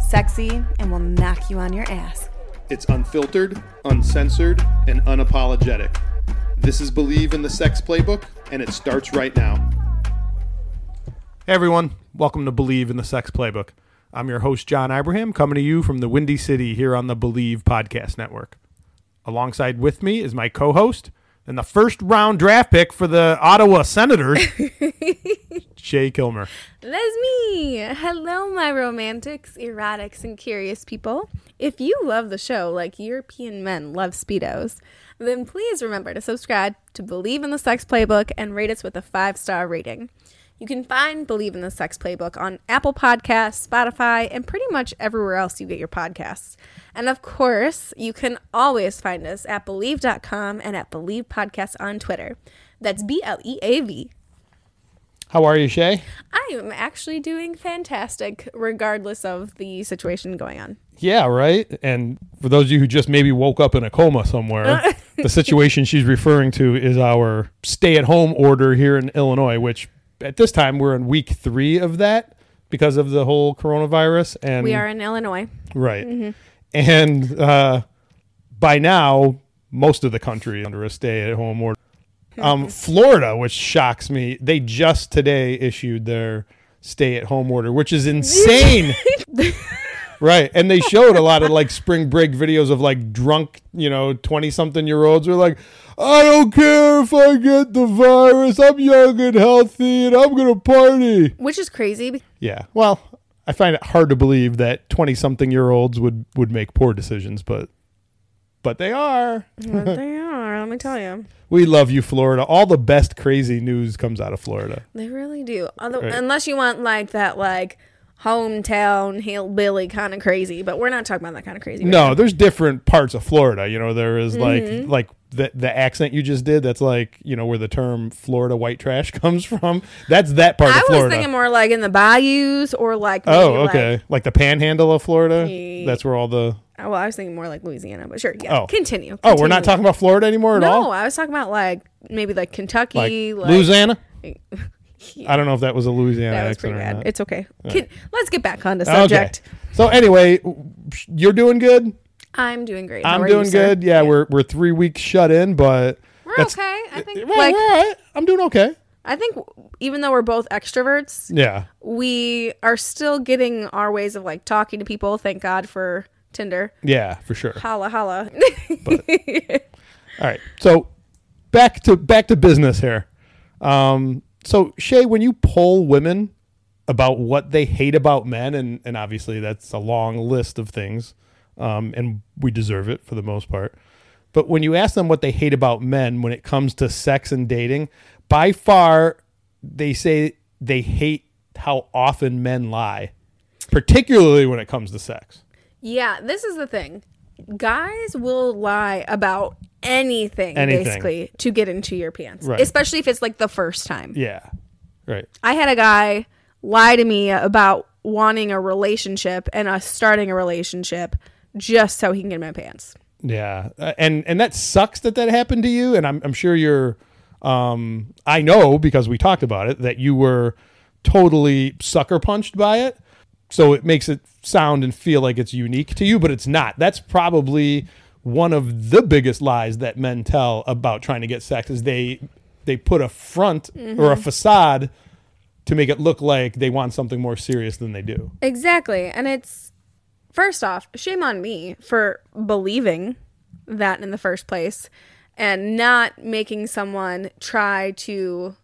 sexy, and will knock you on your ass. It's unfiltered, uncensored, and unapologetic. This is Bleav in the Sex Playbook, and it starts right now. Hey everyone, welcome to Bleav in the Sex Playbook. I'm your host, John Ibrahim, coming to you from the Windy City here on the Bleav Podcast Network. Alongside with me is my co host and the first round draft pick for the Ottawa Senators, Shay Kilmer. That's me. Hello, my romantics, erotics, and curious people. If you love the show like European men love Speedos, then please remember to subscribe to Bleav in the Sex Playbook and rate us with a five star rating. You can find Bleav in the Sex Playbook on Apple Podcasts, Spotify, and pretty much everywhere else you get your podcasts. And of course, you can always find us at Bleav.com and at Bleav Podcasts on Twitter. That's B L E A V. How are you, Shay? I am actually doing fantastic, regardless of the situation going on. Yeah, right. And for those of you who just maybe woke up in a coma somewhere, the situation she's referring to is our stay at home order here in Illinois, which at this time we're in week three of that because of the whole coronavirus. And We are in Illinois. right. And uh, by now, most of the country under a stay at home order. Um, Florida, which shocks me, they just today issued their stay at home order, which is insane. Right. And they showed a lot of like spring break videos of like drunk, you know, 20 something year olds who are like, I don't care if I get the virus. I'm young and healthy and I'm going to party. Which is crazy. Yeah. Well, I find it hard to believe that 20 something year olds would, would make poor decisions, but, but they are. But they are, let me tell you. We love you, Florida. All the best crazy news comes out of Florida. They really do. Although, Right. Unless you want like that, like hometown hillbilly kind of crazy, but we're not talking about that kind of crazy. right No, now. there's different parts of Florida. You know, there is Mm-hmm. like like the the accent you just did. That's like you know where the term Florida white trash comes from. That's that part I of was thinking more like in the bayous or like. oh, okay. Like, Like, the Panhandle of Florida. That's where all the. well, I was thinking more like Louisiana, but sure. Yeah. Oh. Continue. Oh, we're not talking about Florida anymore at No, all. No, I was talking about like maybe like Kentucky, Like, like, Louisiana. I don't know if that was a Louisiana that was accent pretty or bad. not. It's okay. Can, let's get back on the subject. Okay. So anyway, you're doing good. I'm doing great. How I'm are you, doing sir? good. Yeah, we're we're three weeks shut in, but We're that's- okay. I think Well, like we're all right. I'm doing okay. I think even though we're both extroverts, Yeah. we are still getting our ways of like talking to people. Thank God for Tinder. Yeah, for sure. Holla holla. All right. So back to back to business here. Um, so Shay, when you poll women about what they hate about men, and and obviously that's a long list of things, um, and we deserve it for the most part. But when you ask them what they hate about men when it comes to sex and dating, by far they say they hate how often men lie, particularly when it comes to sex. yeah, this is the thing. Guys will lie about anything, Anything. basically to get into your pants, Right. especially if it's like the first time. Yeah. Right. I had a guy lie to me about wanting a relationship and us starting a relationship just so he can get in my pants. Yeah, Uh, and and that sucks that that happened to you. And I'm I'm sure you're. Um, I know because we talked about it that you were totally sucker punched by it. So it makes it sound and feel like it's unique to you, but it's not. That's probably one of the biggest lies that men tell about trying to get sex is they they put a front or a facade to make it look like they want something more serious than they do. Exactly. And it's first off, shame on me for believing that in the first place and not making someone try to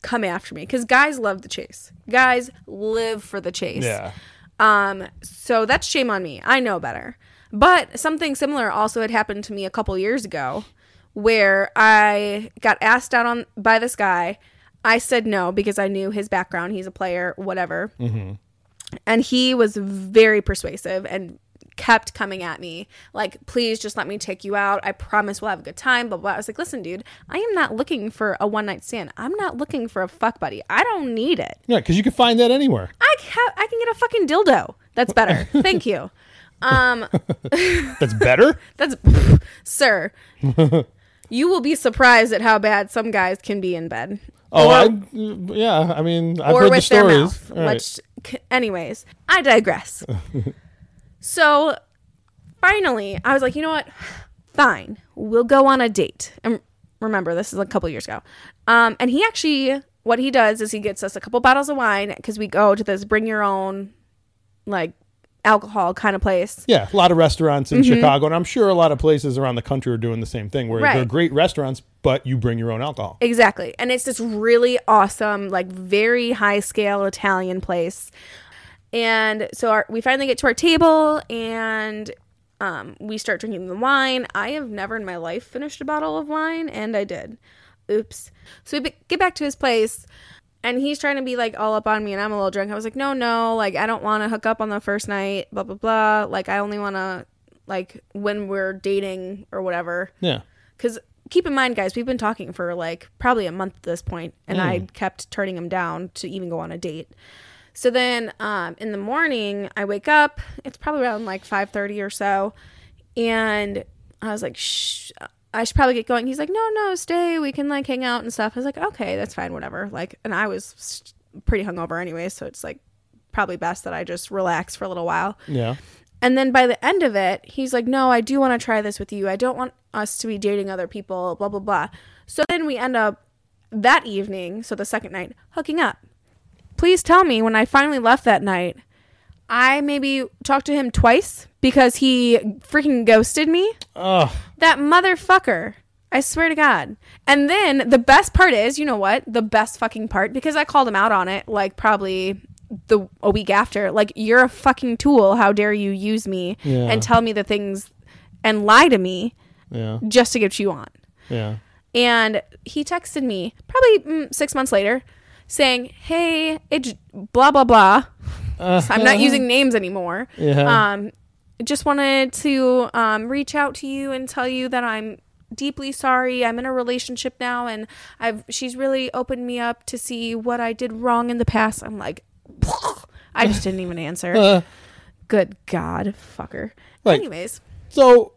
come after me cuz guys love the chase. Guys live for the chase. Yeah. Um so that's shame on me. I know better. But something similar also had happened to me a couple years ago where I got asked out on by this guy. I said no because I knew his background. He's a player, whatever. Mm-hmm. And he was very persuasive and kept coming at me like please just let me take you out. I promise we'll have a good time. But i was like listen dude i am not looking for a one night stand. I'm not looking for a fuck buddy. I don't need it. Yeah, because you can find that anywhere. i ca- i can get a fucking dildo. That's better. Thank you um That's better. that's sir you will be surprised at how bad some guys can be in bed Oh, Or- I, yeah. I mean, I've or heard the stories. mouth. Right. Which, anyways, I digress. so, finally, I was like, you know what? Fine, we'll go on a date. And remember, this is a couple years ago. Um, and he actually, what he does is he gets us a couple bottles of wine because we go to this bring your own, like, alcohol kind of place. Yeah, a lot of restaurants in Chicago, and I'm sure a lot of places around the country are doing the same thing, where they're Mm-hmm. Great restaurants, but you bring your own alcohol. Exactly. And it's this really awesome, like very high scale Italian place. And so our, we finally get to our table and um, we start drinking the wine. I have never in my life finished a bottle of wine, and I did. Oops. So we get back to his place. And he's trying to be like all up on me, and I'm a little drunk. I was like, no, no, like, I don't want to hook up on the first night, blah, blah, blah. Like, I only want to, like, when we're dating or whatever. Yeah. Because keep in mind, guys, we've been talking for like probably a month at this point, and I kept turning him down to even go on a date. So then, um, in the morning, I wake up. It's probably around like five thirty or so, and I was like, "Shh, I should probably get going." He's like, "No, no, stay. We can like hang out and stuff." I was like, "Okay, that's fine, whatever." Like, and I was pretty hungover anyway, so it's like probably best that I just relax for a little while. Yeah. And then by the end of it, he's like, No, I do want to try this with you. I don't want us to be dating other people, blah, blah, blah. So then we end up that evening, so the second night, hooking up. Please tell me when I finally left that night, I maybe talked to him twice because he freaking ghosted me. Ugh. That motherfucker. I swear to God. And then the best part is, you know what? The best fucking part, because I called him out on it like probably the a week after. Like, you're a fucking tool. How dare you use me Yeah. and tell me the things and lie to me Yeah. just to get what you want. Yeah. And he texted me probably mm, six months later saying, Hey, it's blah, blah, blah. So I'm not using names anymore. Yeah. Um, just wanted to um, reach out to you and tell you that I'm deeply sorry. I'm in a relationship now, and I've she's really opened me up to see what I did wrong in the past. I'm like, I just didn't even answer. Uh, Good God, fucker. Right. Anyways, so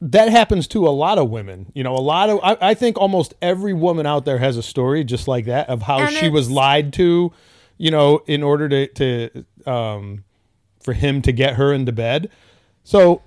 that happens to a lot of women. You know, a lot of I, I think almost every woman out there has a story just like that of how And she was lied to, you know, in order to to um for him to get her into bed. So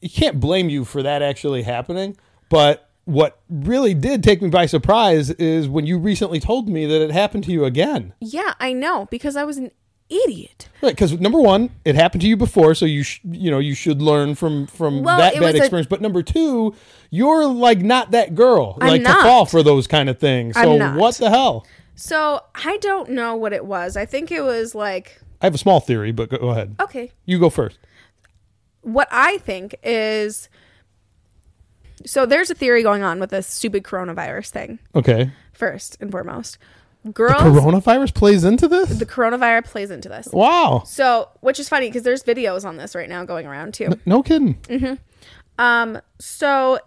you can't blame you for that actually happening. But what really did take me by surprise is when you recently told me that it happened to you again. yeah, I know because I was an idiot. Right, because number one, it happened to you before, so you sh- you know you should learn from from Well, that bad was a- experience. but number two, you're like not that girl, I'm like not. to fall for those kind of things. So what the hell? So I don't know what it was. I think it was like I have a small theory, but go, go ahead. okay. You go first. What I think is so there's a theory going on with this stupid coronavirus thing. Okay. First and foremost, The coronavirus plays into this. the coronavirus plays into this. wow. So, which is funny because there's videos on this right now going around too. No kidding. Um, so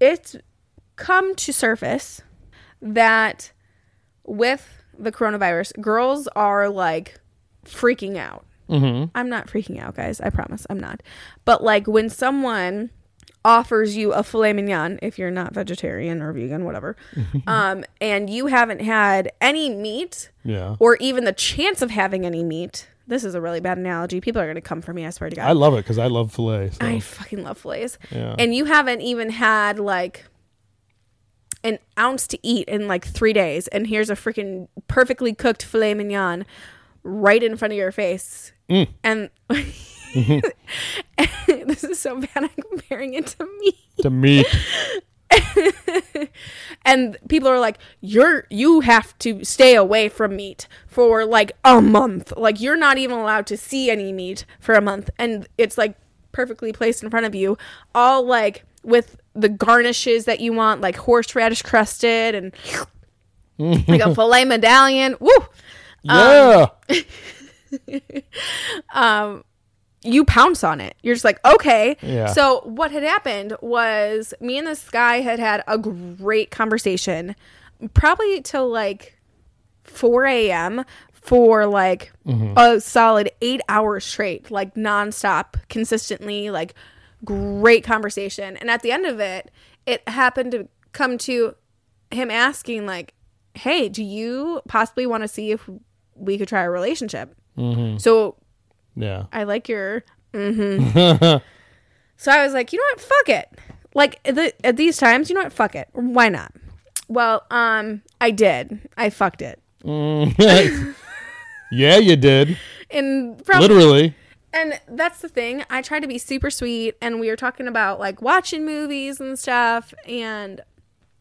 it's come to surface that with the coronavirus, girls are like freaking out. Mm-hmm. I'm not freaking out, guys. I promise I'm not. But like when someone offers you a filet mignon, if you're not vegetarian or vegan, whatever, um, and you haven't had any meat Yeah. or even the chance of having any meat, this is a really bad analogy. People are going to come for me, I swear to God. I love it because I love filet. So. I fucking love fillets. Yeah. And you haven't even had like an ounce to eat in like three days, and here's a freaking perfectly cooked filet mignon right in front of your face. Mm. And this is so bad. I'm comparing it to meat. to meat. and people are like you're you have to stay away from meat for like a month like you're not even allowed to see any meat for a month and it's like perfectly placed in front of you all like with the garnishes that you want like horseradish crusted and like a filet medallion woo Yeah. um, you pounce on it. You're just like, okay. Yeah. So what had happened was me and this guy had had a great conversation, probably till like 4 a.m. for like a solid eight hours straight, like nonstop, consistently, like great conversation. And at the end of it, it happened to come to him asking like, "Hey, do you possibly want to see if we could try a relationship?" So Yeah. I like your. Mm-hmm. so I was like, you know what? Fuck it. Like the, at these times, you know what? Fuck it. Why not? Well, um, I did. I fucked it. yeah, you did. And from Literally. And that's the thing. I tried to be super sweet, and we were talking about like watching movies and stuff, and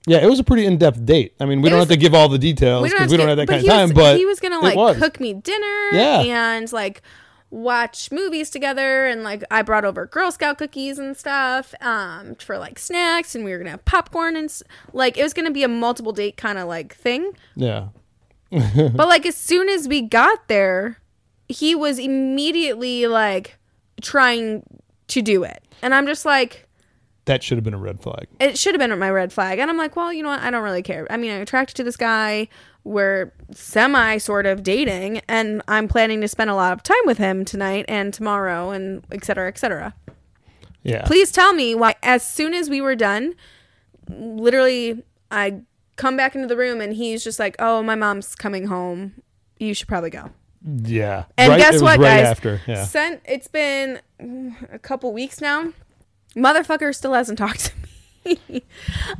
Yeah, it was a pretty in-depth date. I mean, we It don't was- have to give all the details because we don't have that kind of time. was, but he was gonna like was. cook me dinner, Yeah. and like watch movies together, and like I brought over Girl Scout cookies and stuff, um, for like snacks, and we were gonna have popcorn and like it was gonna be a multiple date kind of like thing. Yeah. but like as soon as we got there, he was immediately like trying to do it, and I'm just like. That should have been a red flag. it should have been my red flag. And I'm like, well, you know what? I don't really care. I mean, I'm attracted to this guy. We're semi sort of dating, and I'm planning to spend a lot of time with him tonight and tomorrow, and et cetera, et cetera. Yeah. Please tell me why, as soon as we were done, literally, I come back into the room and he's just like, oh, my mom's coming home. You should probably go. Yeah. And Right- guess what, right guys? After. Yeah. Sent, it's been a couple weeks now. Motherfucker still hasn't talked to me.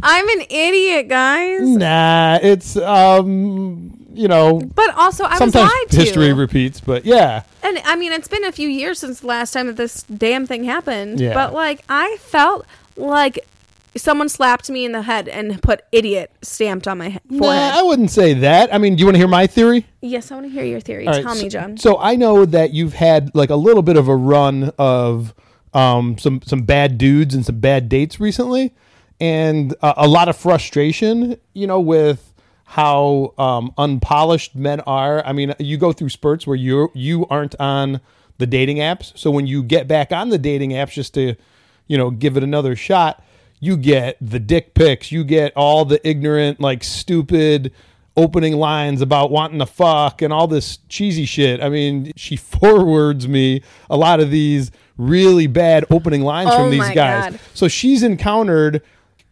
I'm an idiot, guys. Nah, it's um, you know, But also, I was sometimes lied to. history repeats, but yeah, and I mean, it's been a few years since the last time that this damn thing happened. Yeah. But like, I felt like someone slapped me in the head and put "idiot" stamped on my he- nah, forehead. I wouldn't say that. I mean, do you want to hear my theory? yes, I want to hear your theory. All right, Tell so, me, John. So I know that you've had like a little bit of a run of um, some some bad dudes and some bad dates recently, and uh, a lot of frustration. You know, with how um, unpolished men are. I mean, you go through spurts where you you aren't on the dating apps. So when you get back on the dating apps, just to you know give it another shot, you get the dick pics, you get all the ignorant, like stupid opening lines about wanting to fuck and all this cheesy shit. I mean, she forwards me a lot of these really bad opening lines Oh from these guys. God. So she's encountered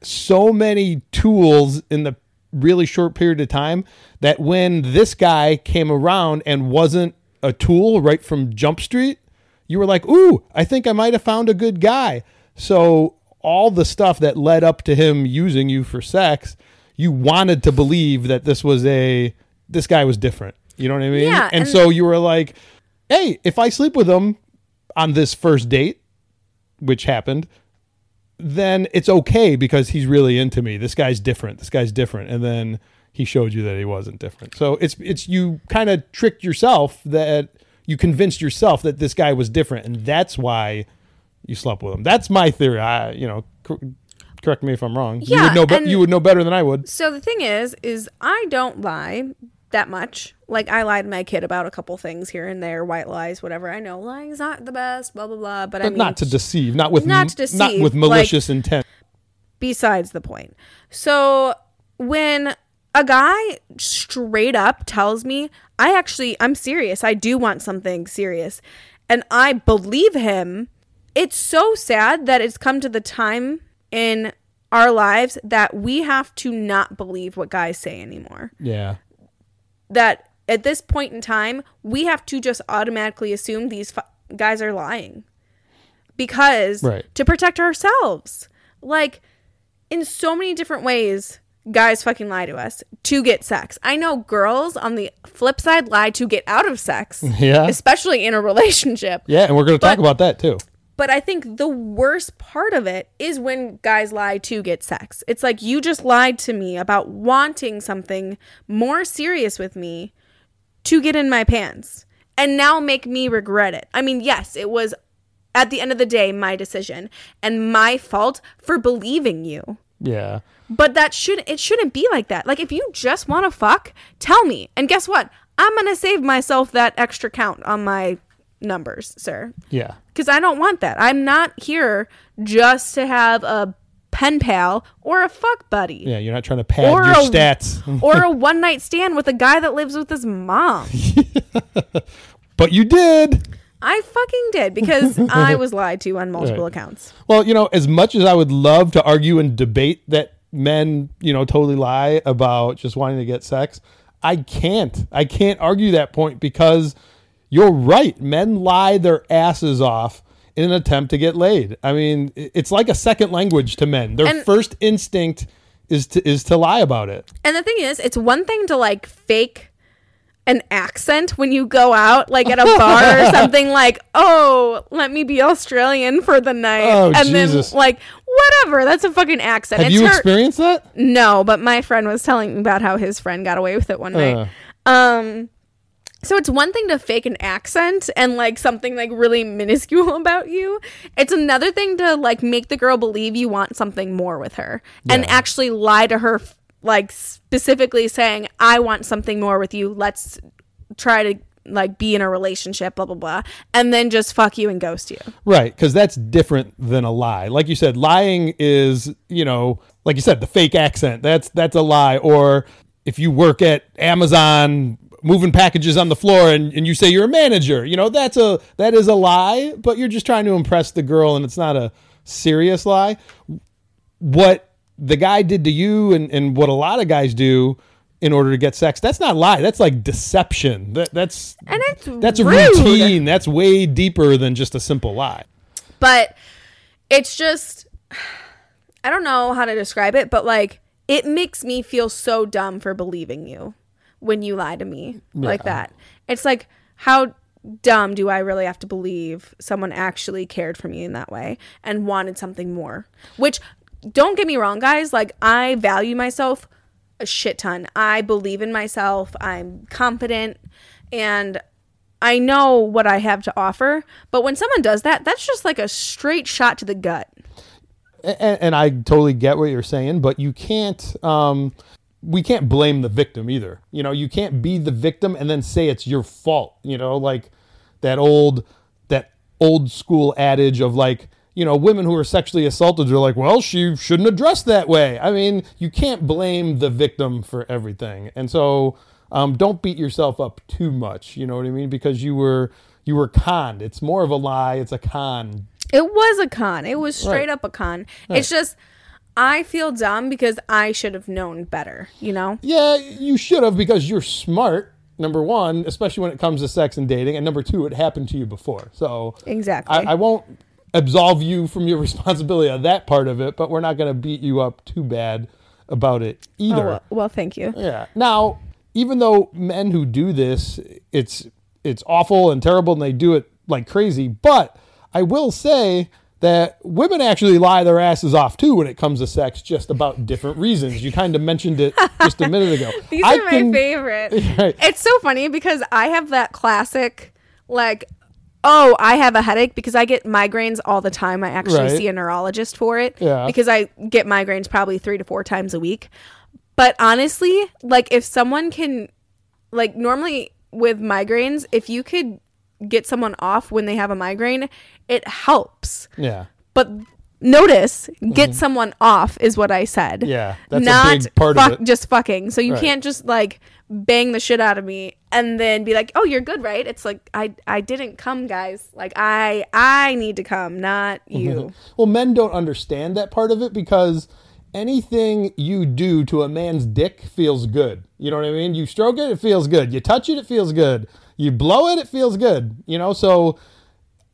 so many tools in the really short period of time that when this guy came around and wasn't a tool right from Jump Street, you were like, "Ooh, I think I might have found a good guy." So all the stuff that led up to him using you for sex, you wanted to believe that this was a this guy was different. You know what I mean? Yeah, and and- so you were like, "Hey, if I sleep with him on this first date, which happened, then it's okay because he's really into me. This guy's different. This guy's different. And then he showed you that he wasn't different. So it's it's you kind of tricked yourself that you convinced yourself that this guy was different, and that's why you slept with him. That's my theory. I you know. Cor- correct me if I'm wrong. you Yeah, would know. Be- you would know better than I would. So the thing is, is I don't lie that much. Like I lied to my kid about a couple things here and there, white lies, whatever. I know lying's not the best, blah blah blah. But, I But mean, not to deceive. Not with not to m- not deceive, with like- malicious intent. besides the point. So when a guy straight up tells me, I actually, I'm serious. I do want something serious. And I believe him. It's so sad that it's come to the time in our lives that we have to not believe what guys say anymore. Yeah. That at this point in time, we have to just automatically assume these fu- guys are lying because Right. to protect ourselves. Like in so many different ways, guys fucking lie to us to get sex. I know girls on the flip side lie to get out of sex, Yeah. especially in a relationship. Yeah, and we're going to talk about that too. But I think the worst part of it is when guys lie to get sex. It's like you just lied to me about wanting something more serious with me to get in my pants and now make me regret it. I mean, yes, it was at the end of the day my decision and my fault for believing you. Yeah. But that should it shouldn't be like that. Like if you just want to fuck, tell me. And guess what? I'm going to save myself that extra count on my numbers, sir. Yeah. Because I don't want that. I'm not here just to have a pen pal or a fuck buddy. Yeah, you're not trying to pad Or your a- stats. or a one night stand with a guy that lives with his mom. but you did. I fucking did because I was lied to on multiple Right. accounts. Well, you know, as much as I would love to argue and debate that men, you know, totally lie about just wanting to get sex, I can't. I can't argue that point because you're right. Men lie their asses off in an attempt to get laid. I mean, it's like a second language to men. Their And- first instinct is to is to lie about it. And the thing is, it's one thing to like fake an accent when you go out, like at a bar or something, like, oh, let me be Australian for the night. Oh, and Jesus. then, like, whatever. That's a fucking accent. Have it's you her- experienced that? No, but my friend was telling me about how his friend got away with it one night. Uh. Um, so it's one thing to fake an accent and like something like really minuscule about you. It's another thing to like make the girl believe you want something more with her and actually lie to her, like specifically saying, "I want something more with you. Let's try to." like be in a relationship blah blah blah and then just fuck you and ghost you Right, because that's different than a lie. Like you said, lying is, you know, like you said, the fake accent. That's that's a lie. Or if you work at Amazon moving packages on the floor and, and you say you're a manager, you know, that's a that is a lie, but you're just trying to impress the girl and it's not a serious lie. What the guy did to you and, and what a lot of guys do in order to get sex, that's not lie. That's like deception. That that's and it's that's a routine. That's way deeper than just a simple lie. but it's just I don't know how to describe it, but like it makes me feel so dumb for believing you when you lie to me like that. It's like how dumb do I really have to believe someone actually cared for me in that way and wanted something more? Which don't get me wrong guys, like I value myself a shit ton. I believe in myself. I'm confident and I know what I have to offer, but when someone does that, that's just like a straight shot to the gut. and, and I totally get what you're saying, but you can't. Um, we can't blame the victim either. You know, you can't be the victim and then say it's your fault. You know, like that old that old school adage of like, you know, women who are sexually assaulted are like, well, she shouldn't have dressed that way. I mean, you can't blame the victim for everything, and so um, don't beat yourself up too much. You know what I mean? Because you were you were conned. It's more of a lie. It's a con. It was a con. It was straight Right. up a con. It's just I feel dumb because I should have known better, you know? Yeah, you should have because you're smart. Number one, especially when it comes to sex and dating, and number two, it happened to you before. So Exactly. I, I won't absolve you from your responsibility of that part of it, but we're not going to beat you up too bad about it Oh, either. well, well, thank you. Yeah. Now, even though men who do this, it's it's awful and terrible, and they do it like crazy. But I will say that women actually lie their asses off too when it comes to sex, just about different reasons. You kind of mentioned it just a minute ago. These I are my can- favorite. Right. It's so funny because I have that classic, like, oh, I have a headache because I get migraines all the time. I actually Right. see a neurologist for it Yeah. because I get migraines probably three to four times a week. But honestly, like, if someone can, like, normally with migraines, if you could get someone off when they have a migraine, it helps. Yeah. But notice, get someone off is what I said. Mm-hmm. Yeah, that's a not big part fuck, of it. just fucking. So you Right. can't just like bang the shit out of me and then be like, "Oh, you're good, right?" It's like I I didn't come, guys. Like I I need to come, not you. Well, men don't understand that part of it because anything you do to a man's dick feels good. You know what I mean? You stroke it, it feels good. You touch it, it feels good. You blow it, it feels good. You know, so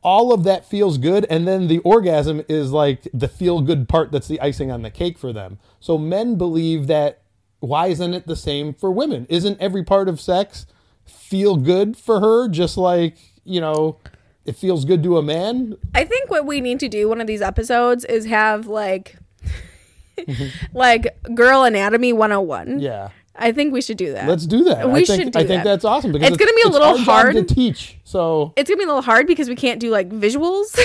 all of that feels good and then the orgasm is like the feel good part that's the icing on the cake for them. So men believe that why isn't it the same for women? Isn't every part of sex feel good for her just like, you know, it feels good to a man? I think what we need to do one of these episodes is have like like girl anatomy 101. Yeah. I think we should do that. Let's do that. We I think, should do I think that. that's awesome because It's gonna be a little hard. to teach. So it's gonna be a little hard because we can't do like visuals.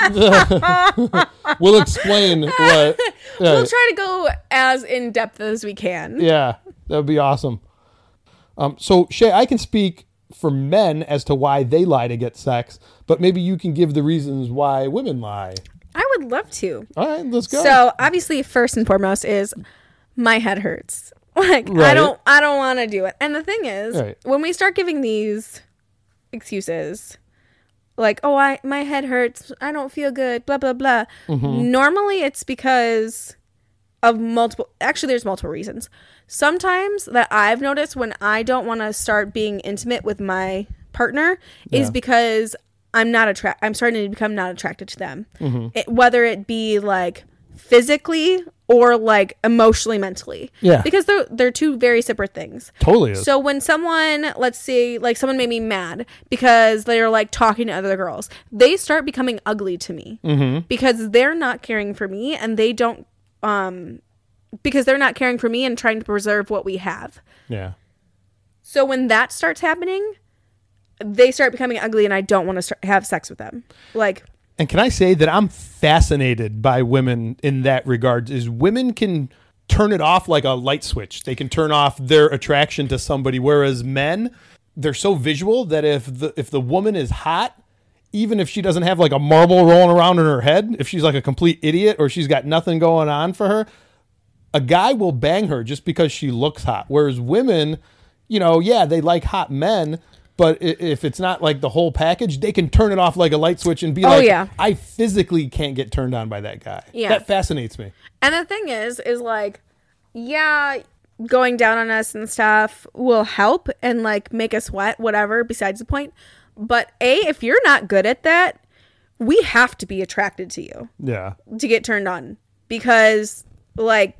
we'll explain what. we'll try to go as in depth as we can. yeah, that would be awesome. Um, so Shay, I can speak for men as to why they lie to get sex, but maybe you can give the reasons why women lie. I would love to. All right, let's go. So obviously, first and foremost is my head hurts. Like I don't, I don't want to do it. And the thing is, Right. when we start giving these excuses, like oh, I my head hurts, I don't feel good, blah blah blah. Mm-hmm. Normally, it's because of multiple. Actually, there's multiple reasons. Sometimes that I've noticed when I don't want to start being intimate with my partner is Yeah. because I'm not attract. I'm starting to become not attracted to them, Mm-hmm. it, whether it be like physically or like emotionally, mentally. Yeah. because they're they're two very separate things. totally is. So when someone, let's see like someone made me mad because they're like talking to other girls, they start becoming ugly to me Mm-hmm. because they're not caring for me and they don't, um, because they're not caring for me and trying to preserve what we have. yeah. So when that starts happening, they start becoming ugly and I don't want to have sex with them. Like, And can I say that I'm fascinated by women in that regard? Is women can turn it off like a light switch. They can turn off their attraction to somebody, whereas men, they're so visual that if the if the woman is hot, even if she doesn't have like a marble rolling around in her head, if she's like a complete idiot or she's got nothing going on for her, a guy will bang her just because she looks hot. Whereas women, you know, yeah, they like hot men, but if it's not like the whole package, they can turn it off like a light switch and be Oh, like, yeah. I physically can't get turned on by that guy. Yeah. That fascinates me. And the thing is, is like, yeah, going down on us and stuff will help and like make us wet, whatever, besides the point. But A, if you're not good at that, we have to be attracted to you Yeah. to get turned on because like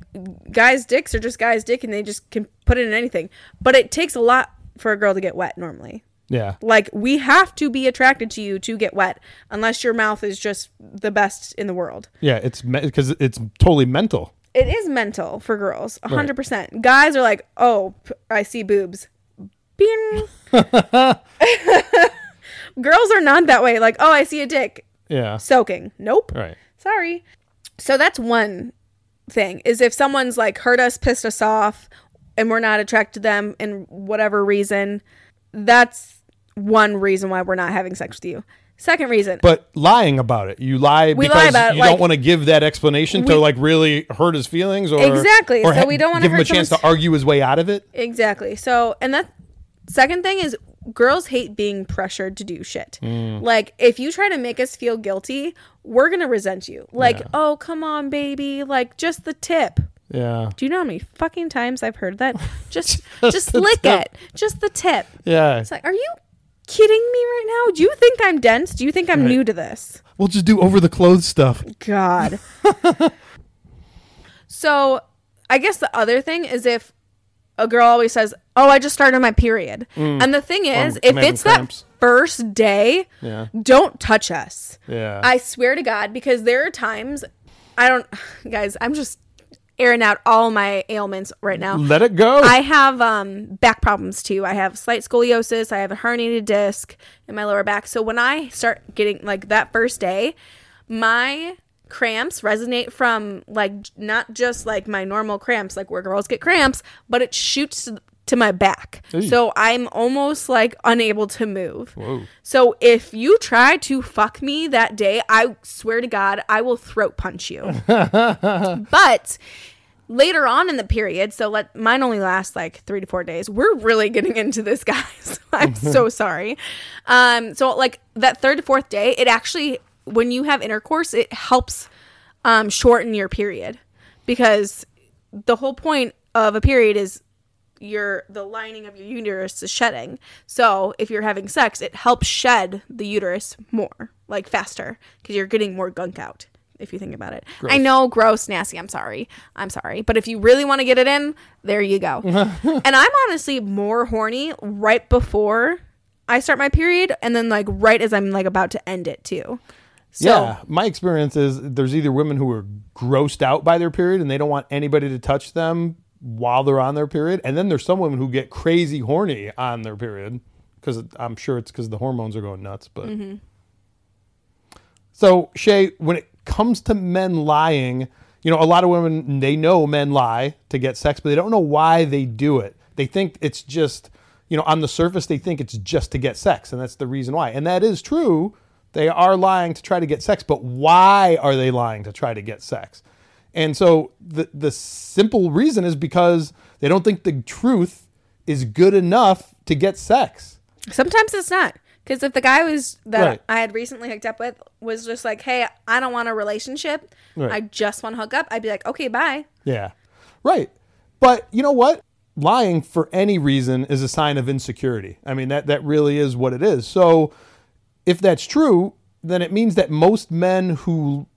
guys' dicks are just guys' dick and they just can put it in anything. But it takes a lot for a girl to get wet normally. Yeah. Like we have to be attracted to you to get wet unless your mouth is just the best in the world. Yeah. It's because it's totally mental. It is mental for girls, a hundred percent. Guys are like, "Oh, p- I see boobs." Bing. girls are not that way. Like, "Oh, I see a dick Yeah. soaking." Nope. Right. Sorry. So that's one thing. Is if someone's like hurt us, pissed us off, and we're not attracted to them in whatever reason, that's one reason why we're not having sex with you. Second reason, But lying about it, you lie We because lie about you like- don't want to give that explanation to like really hurt his feelings, or Exactly, or so we don't wanna give him a chance to argue his way out of it. Exactly. So, and that second thing is girls hate being pressured to do shit. Mm. Like, if you try to make us feel guilty, we're going to resent you. Like, Yeah. oh, come on, baby. Like, just the tip. Yeah. Do you know how many fucking times I've heard that? Just, Just just, lick tip. it. Just the tip. Yeah. It's like, are you kidding me right now? Do you think I'm dense? Do you think I'm Right. new to this? We'll just do over the clothes stuff. God. so, I guess the other thing is if a girl always says, "Oh, I just started my period," mm. and the thing is, if it's cramps. that first day, Yeah. don't touch us. Yeah. I swear to God, because there are times I don't, guys. I'm just airing out all my ailments right now. Let it go. I have um, back problems too. I have slight scoliosis. I have a herniated disc in my lower back. So when I start getting like that first day, my cramps resonate from like not just like my normal cramps, like where girls get cramps, but it shoots to- my back. So I'm almost like unable to move. Whoa. So if you try to fuck me that day, I swear to God, I will throat punch you. but later on in the period, so let mine only lasts like three to four days. We're really getting into this, guys. I'm so sorry. Um, so like that third to fourth day, it actually when you have intercourse, it helps um, shorten your period because the whole point of a period is your the lining of your uterus is shedding. So if you're having sex, it helps shed the uterus more, like faster, because you're getting more gunk out. If you think about it, I know, gross, nasty. I'm sorry, I'm sorry, but if you really want to get it in, there you go. and I'm honestly more horny right before I start my period, and then like right as I'm like about to end it too. So yeah, my experience is there's either women who are grossed out by their period and they don't want anybody to touch them while they're on their period, and then there's some women who get crazy horny on their period because I'm sure it's because the hormones are going nuts. But Mm-hmm. so Shay, when it comes to men lying, you know, a lot of women they know men lie to get sex, but they don't know why they do it. They think it's just you know, on the surface they think it's just to get sex, and that's the reason why. And that is true. They are lying to try to get sex, but why are they lying to try to get sex? And so the the simple reason is because they don't think the truth is good enough to get sex. Sometimes it's not. Because if the guy was that Right. I had recently hooked up with was just like, hey, I don't want a relationship. Right. I just want to hook up. I'd be like, okay, bye. Yeah. Right. But you know what? Lying for any reason is a sign of insecurity. I mean that that really is what it is. So if that's true, then it means that most men who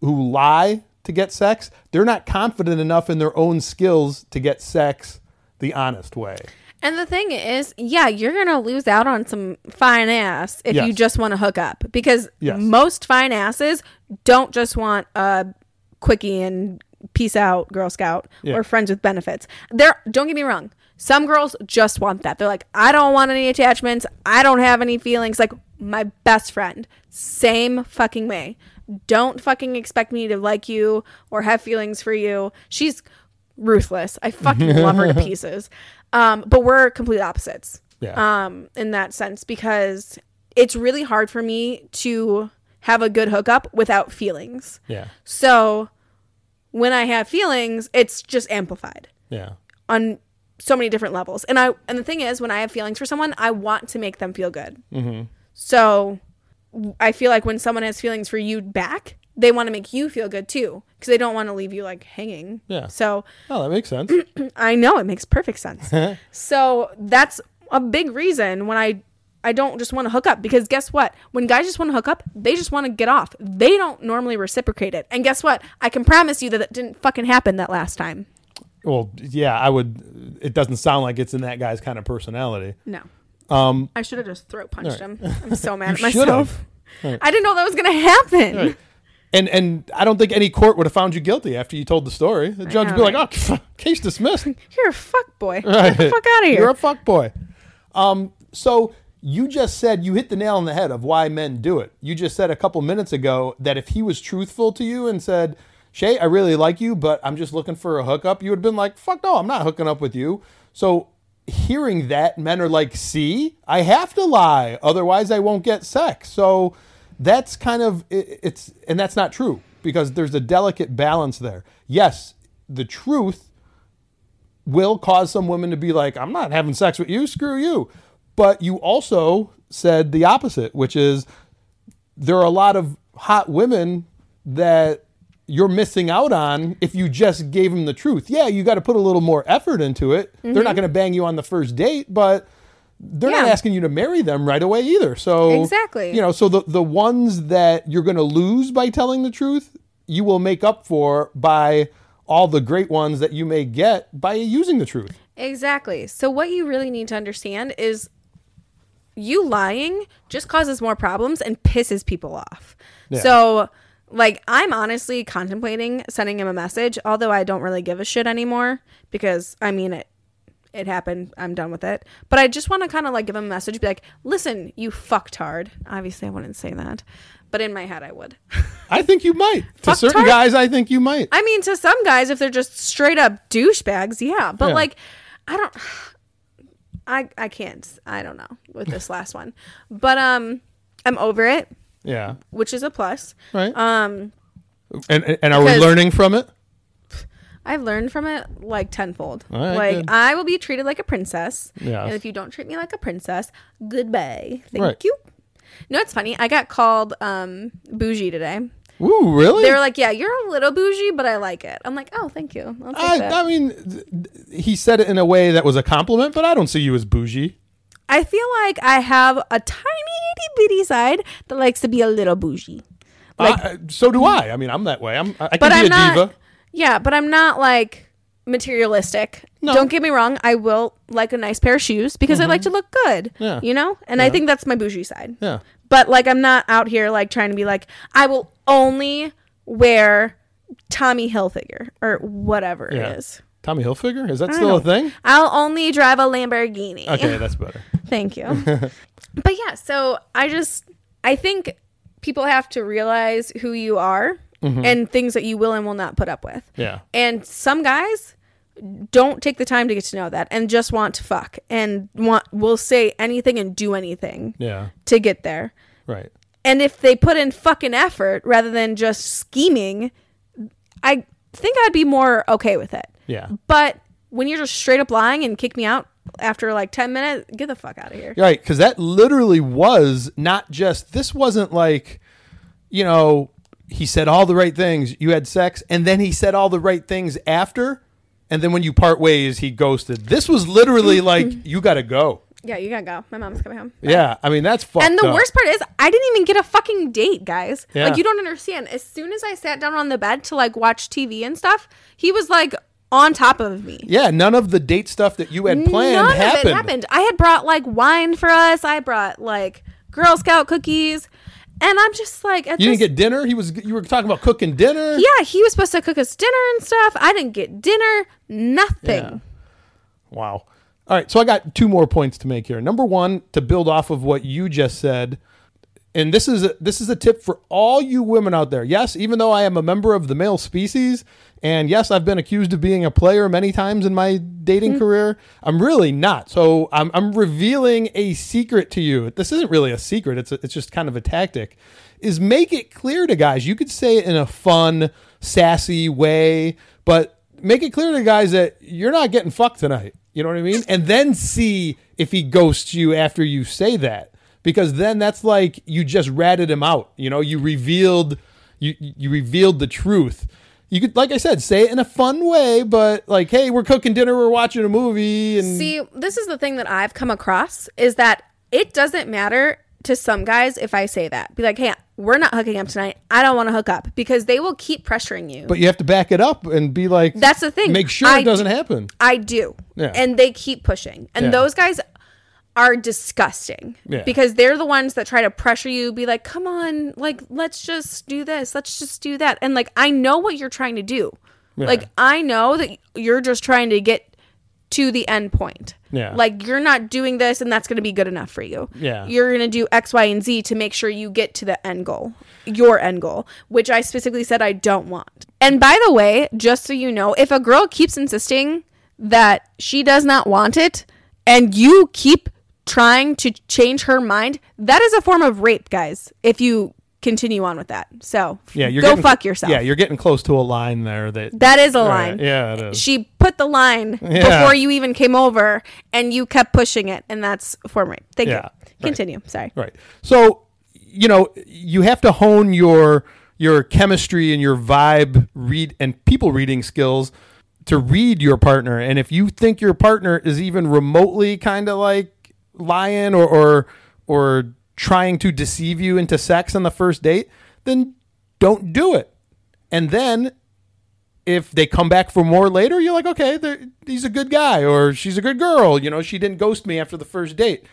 who lie to get sex, they're not confident enough in their own skills to get sex the honest way. And the thing is, yeah, you're gonna lose out on some fine ass if you just want to hook up because Yes. most fine asses don't just want a quickie and peace out Girl Scout Yeah. or friends with benefits. There, don't get me wrong. Some girls just want that. They're like, I don't want any attachments. I don't have any feelings. Like my best friend, same fucking way. Don't fucking expect me to like you or have feelings for you. She's ruthless. I fucking love her to pieces. Um, but we're complete opposites. Yeah. Um, in that sense, because it's really hard for me to have a good hookup without feelings. Yeah. So when I have feelings, it's just amplified Yeah. on so many different levels. And I and the thing is, when I have feelings for someone, I want to make them feel good. Mm-hmm. So I feel like when someone has feelings for you back, they want to make you feel good too, because they don't want to leave you like hanging. Yeah. So Oh, that makes sense. I know it makes perfect sense. so that's a big reason when I I don't just want to hook up because guess what? When guys just want to hook up, they just want to get off. They don't normally reciprocate it. And guess what? I can promise you that it didn't fucking happen that last time. well, yeah, I would it doesn't sound like it's in that guy's kind of personality. No. Um I should have just throat punched right. him. I'm so mad at myself. Right. I didn't know that was gonna happen. Right. And and I don't think any court would have found you guilty after you told the story. The judge would be like, "Oh, case dismissed." You're a fuck boy. Get the fuck out of here. You're a fuck boy. Um, so you just said you hit the nail on the head of why men do it. You just said a couple minutes ago that if he was truthful to you and said, "Shay, I really like you, but I'm just looking for a hookup," you would have been like, "Fuck no, I'm not hooking up with you." So hearing that, men are like, "See, I have to lie, otherwise I won't get sex." So that's kind of it, it's and that's not true because there's a delicate balance there. Yes, the truth will cause some women to be like, I'm not having sex with you, screw you. But you also said the opposite, which is there are a lot of hot women that you're missing out on if you just gave them the truth. Yeah, you got to put a little more effort into it. They're not going to bang you on the first date, but they're not Mm-hmm. Asking you to marry them right away either. So Exactly. you know, so the the ones that you're going to lose by telling the truth, you will make up for by all the great ones that you may get by using the truth. Exactly. So what you really need to understand is you lying just causes more problems and pisses people off. Yeah. So like I'm honestly contemplating sending him a message, although I don't really give a shit anymore because I mean it it happened. I'm done with it. But I just want to kind of like give him a message, be like, "Listen, you fucktard." Obviously, I wouldn't say that, but in my head, I would. I think you might. to certain guys, I think you might. I mean, to some guys, if they're just straight up douchebags, yeah. But Yeah. like, I don't, I I can't. I don't know with this last one, but um, I'm over it, yeah. which is a plus. Right. Um, and and- and are we learning from it? I've learned from it like tenfold. Right, like good. I will be treated like a princess, Yes. and if you don't treat me like a princess, goodbye. Thank Right. you. No, it's funny. I got called um bougie today. Ooh, really? They were like, "Yeah, you're a little bougie, but I like it." I'm like, "Oh, thank you." I'll take that. I, I mean, th- he said it in a way that was a compliment, but I don't see you as bougie. I feel like I have a tiny itty bitty side that likes to be a little bougie. Like, Uh, so do I. I mean, I'm that way. I'm. I can but be I'm a not. diva. Yeah, but I'm not like materialistic. No. Don't get me wrong. I will like a nice pair of shoes because I like to look good. Mm-hmm. Yeah. You know, and I think that's my bougie side. Yeah. But like, I'm not out here like trying to be like I will only wear Tommy Hilfiger or whatever Yeah. it is. Tommy Hilfiger is that still a thing? I'll only drive a Lamborghini. Okay, that's better. Thank you. but yeah, so I just I think people have to realize who you are mm-hmm. and things that you will and will not put up with. Yeah. And some guys don't take the time to get to know that and just want to fuck and want will say anything and do anything Yeah. to get there. Right. And if they put in fucking effort rather than just scheming, I think I'd be more okay with it. Yeah. But when you're just straight up lying and kick me out after like 10 minutes, get the fuck out of here. Right, because that literally was not just. This wasn't like, you know, he said all the right things. You had sex, and then he said all the right things after, and then when you part ways, he ghosted. This was literally like, you got to go. Yeah, you gotta go. My mom's coming home. Yeah, I mean that's fucked And the up. worst part is, I didn't even get a fucking date, guys. Yeah. Like, you don't understand. As soon as I sat down on the bed to like watch TV and stuff, he was like on top of me. Yeah, none of the date stuff that you had planned None happened. of it happened. I had brought like wine for us. I brought like Girl Scout cookies, and I'm just like, at You didn't get dinner. He was. You were talking about cooking dinner. yeah, he was supposed to cook us dinner and stuff. I didn't get dinner. Nothing. Yeah. Wow. All right, so I got two more points to make here. Number one, to build off of what you just said, and this is a, this is a tip for all you women out there. Yes, even though I am a member of the male species, and yes, I've been accused of being a player many times in my dating mm-hmm. career, I'm really not. So I'm, I'm revealing a secret to you. This isn't really a secret. It's a, it's just kind of a tactic. Is make it clear to guys. You could say it in a fun, sassy way, but make it clear to guys that you're not getting fucked tonight. You know what I mean? And then see if he ghosts you after you say that. Because then that's like you just ratted him out. You know, you revealed you you revealed the truth. You could like I said, say it in a fun way, but like, hey, we're cooking dinner, we're watching a movie and See, this is the thing that I've come across is that it doesn't matter to some guys if I say that. Be like, hey, we're not hooking up tonight. I don't want to hook up because they will keep pressuring you. but you have to back it up and be like That's the thing. Make sure I it doesn't happen. I do. Yeah. And they keep pushing. And Yeah. those guys are disgusting Yeah. because they're the ones that try to pressure you, be like, come on, like, let's just do this. Let's just do that. And like, I know what you're trying to do. Yeah. Like, I know that you're just trying to get to the end point. Yeah. Like, you're not doing this and that's going to be good enough for you. Yeah. You're going to do X, Y, and Z to make sure you get to the end goal, your end goal, which I specifically said I don't want. And by the way, just so you know, if a girl keeps insisting that she does not want it and you keep trying to change her mind, that is a form of rape, guys. If you continue on with that. So, Yeah, you're go getting, fuck yourself. Yeah, you're getting close to a line there that that is a line. Yeah, it is. She put the line Yeah. before you even came over and you kept pushing it and that's form rape. Thank Yeah, you. right. Continue. Sorry. Right. So, you know, you have to hone your your chemistry and your vibe read and people reading skills to read your partner. And if you think your partner is even remotely kind of like lying or or or trying to deceive you into sex on the first date, then don't do it. And then if they come back for more later, you're like, okay, he's a good guy or she's a good girl. You know, she didn't ghost me after the first date.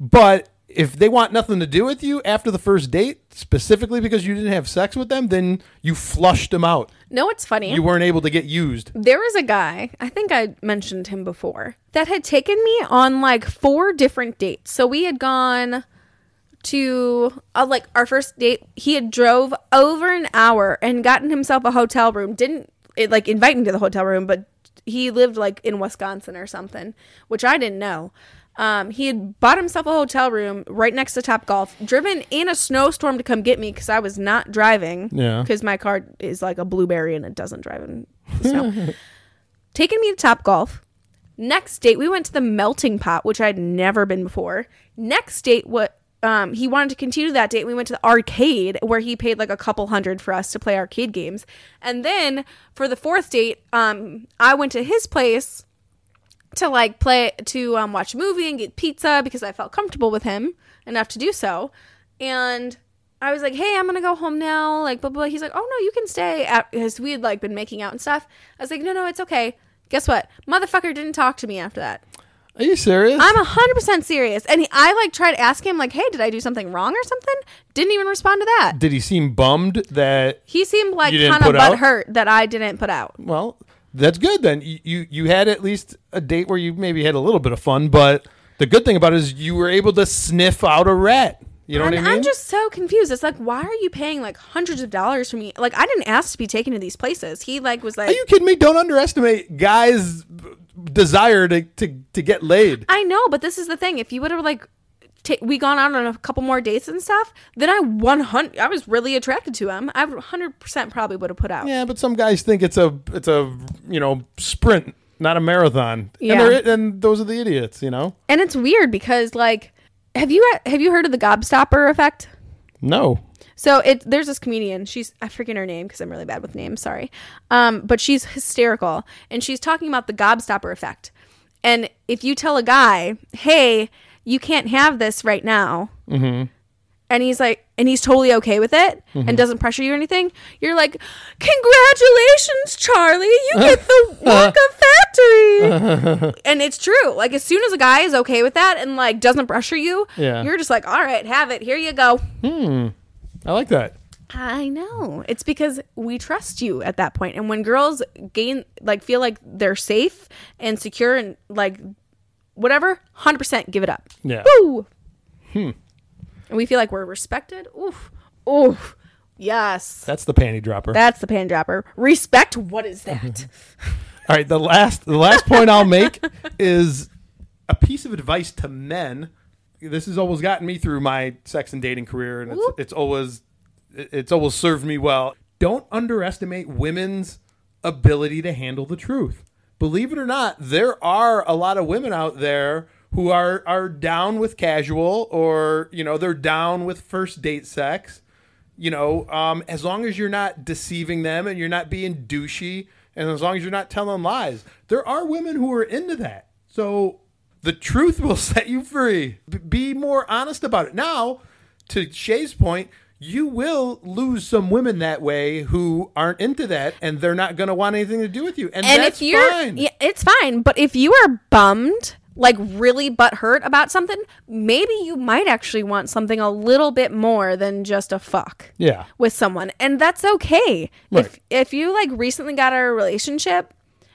But if they want nothing to do with you after the first date, specifically because you didn't have sex with them, then you flushed them out. No, it's funny. You weren't able to get used. there was a guy, I think I mentioned him before, that had taken me on like four different dates. So we had gone to uh, like our first date. He had drove over an hour and gotten himself a hotel room. Didn't it, like invite me to the hotel room, but he lived like in Wisconsin or something, which I didn't know. Um, he had bought himself a hotel room right next to Top Golf, driven in a snowstorm to come get me because I was not driving. Yeah. Because my car is like a blueberry and it doesn't drive in snow. Taking me to Top Golf. Next date, we went to the Melting Pot, which I'd never been before. Next date, what um, he wanted to continue that date. We went to the arcade where he paid like a couple hundred for us to play arcade games. And then for the fourth date, um, I went to his place to like play to um, watch a movie and get pizza because I felt comfortable with him enough to do so. And I was like, "Hey, I'm gonna go home now." Like, blah blah. blah. He's like, "Oh no, you can stay," because we had like been making out and stuff. I was like, "No, no, it's okay." Guess what? Motherfucker didn't talk to me after that. Are you serious? I'm hundred percent serious. And he, I like tried to ask him like, "Hey, did I do something wrong or something?" Didn't even respond to that. Did he seem bummed that? He seemed like You didn't kind of put out? butthurt that I didn't put out. Well, that's good then. You, you you had at least a date where you maybe had a little bit of fun, but the good thing about it is you were able to sniff out a rat. You know what I mean? I'm just so confused. It's like, why are you paying like hundreds of dollars for me? Like, I didn't ask to be taken to these places. He like was like, Are you kidding me? Don't underestimate guys' desire to, to, to get laid. I know, but this is the thing. If you would have like, ta we gone out on a couple more dates and stuff, then I 100. I was really attracted to him. I 100 percent probably would have put out. Yeah, but some guys think it's a it's a you know sprint, not a marathon. Yeah. And, and those are the idiots. You know. And it's weird because like, have you have you heard of the gobstopper effect? No. So it there's this comedian. She's I forget her name because I'm really bad with names. Sorry, um, but she's hysterical, and she's talking about the gobstopper effect. And if you tell a guy, "Hey, you can't have this right now," mm-hmm. and he's like, and he's totally okay with it and mm-hmm. doesn't pressure you or anything, you're like, "Congratulations, Charlie! You get the Wonka uh-huh. factory." and it's true. Like as soon as a guy is okay with that and like doesn't pressure you, Yeah. you're just like, "All right, have it. Here you go." Hmm. I like that. I know. It's because we trust you at that point. And when girls gain like feel like they're safe and secure and like whatever, 100% give it up. Yeah. Woo! Hmm. And we feel like we're respected. Oof. Oof. Yes. That's the panty dropper. That's the pan dropper. Respect. What is that? All right, the last the last point I'll make is a piece of advice to men. This has always gotten me through my sex and dating career, and it's, it's always it's always served me well. Don't underestimate women's ability to handle the truth. Believe it or not, there are a lot of women out there who are are down with casual, or you know, they're down with first date sex you know, um, as long as you're not deceiving them and you're not being douchey, and as long as you're not telling lies, there are women who are into that. So the truth will set you free. B- be more honest about it. Now, to Shay's point, you will lose some women that way who aren't into that, and they're not going to want anything to do with you, and, and that's if you're fine. yeah, it's fine but if you are bummed like really butthurt about something maybe you might actually want something a little bit more than just a fuck yeah. with someone and that's okay Right. if if you like recently got out of a relationship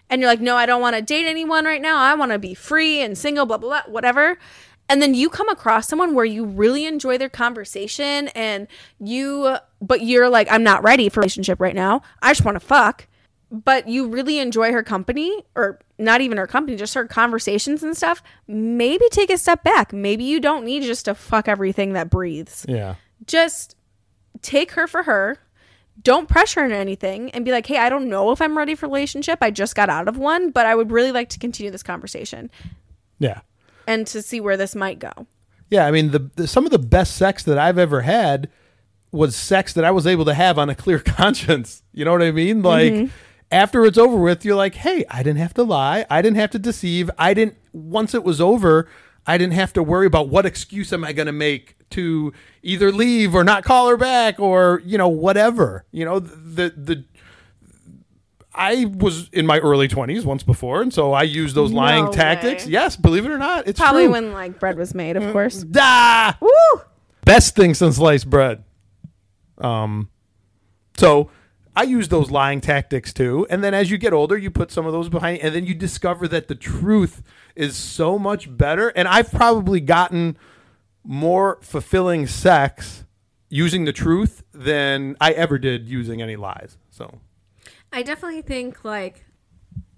and you're like no i don't want to date anyone right now i want to be free and single blah blah blah whatever and then you come across someone where you really enjoy their conversation and you but you're like i'm not ready for a relationship right now. I just want to fuck. But you really enjoy her company or not even her company just her conversations and stuff. Maybe take a step back. Maybe you don't need just to fuck everything that breathes. Yeah. just take her for her. Don't pressure her into anything and be like hey i don't know if i'm ready for a relationship. I just got out of one but i would really like to continue this conversation. Yeah. And to see where this might go Yeah, I mean the, the some of the best sex that I've ever had was sex that I was able to have on a clear conscience. You know what I mean? Like mm-hmm. after it's over with, you're like, "Hey, I didn't have to lie. I didn't have to deceive. I didn't once it was over, I didn't have to worry about what excuse am I going to make to either leave or not call her back or, you know, whatever. You know, the the I was in my early 20s once before, and so I used those lying No tactics. way. Yes, believe it or not, it's probably true. when like bread was made of course Da! Woo! best thing since sliced bread. Um, so I use those lying tactics too, and then as you get older, you put some of those behind, and then you discover that the truth is so much better. And I've probably gotten more fulfilling sex using the truth than I ever did using any lies. So I definitely think like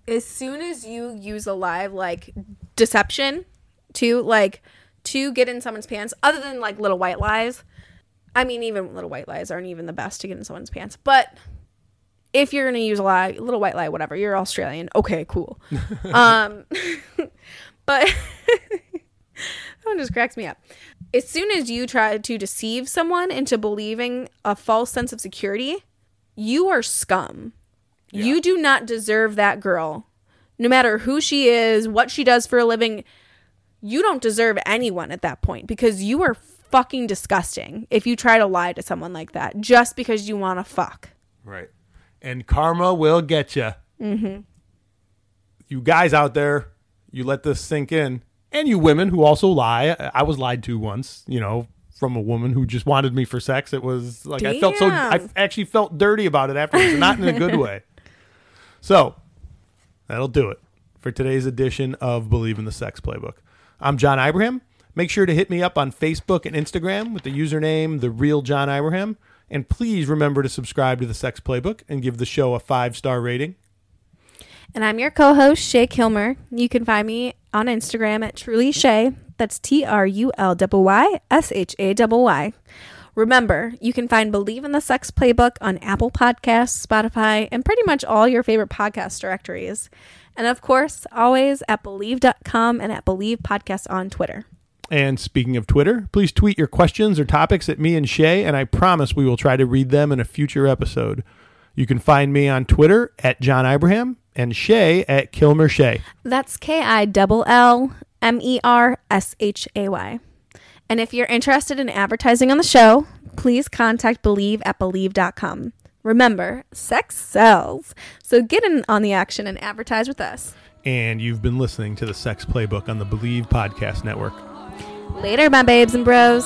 as soon as you use a lie like deception to like to get in someone's pants, other than like little white lies. I mean, even little white lies aren't even the best to get in someone's pants. But if you're gonna use a lie, little white lie, whatever, you're Australian. Okay, cool. um, but that one just cracks me up. As soon as you try to deceive someone into believing a false sense of security, you are scum. You do not deserve that girl. No matter who she is, what she does for a living, you don't deserve anyone at that point because you are fucking disgusting if you try to lie to someone like that just because you want to fuck. Right. And karma will get you. Mm-hmm. You guys out there, you let this sink in. And you women who also lie. I- I was lied to once, you know, from a woman who just wanted me for sex. It was like I felt so, I actually felt dirty about it afterwards, not in a good way. So that'll do it for today's edition of Bleav in the Sex Playbook. I'm John Ibrahim. Make sure to hit me up on Facebook and Instagram with the username The Real John Ibrahim. And please remember to subscribe to the Sex Playbook and give the show a five star rating. And I'm your co host, Shay Killmer. You can find me on Instagram at Truly Shay. That's T R U L Y S H A Y. Remember, you can find Bleav in the Sex Playbook on Apple Podcasts, Spotify, and pretty much all your favorite podcast directories. And of course, always at Bleav.com and at Bleav Podcast on Twitter. And speaking of Twitter, please tweet your questions or topics at me and Shay, and I promise we will try to read them in a future episode. You can find me on Twitter at John Ibrahim and Shay at Killmer Shay. That's K I L L M E R S H A Y. And if you're interested in advertising on the show, please contact Bleav at Bleav.com. Remember, sex sells. So get in on the action and advertise with us. And you've been listening to the Sex Playbook on the Bleav Podcast Network. Later, my babes and bros.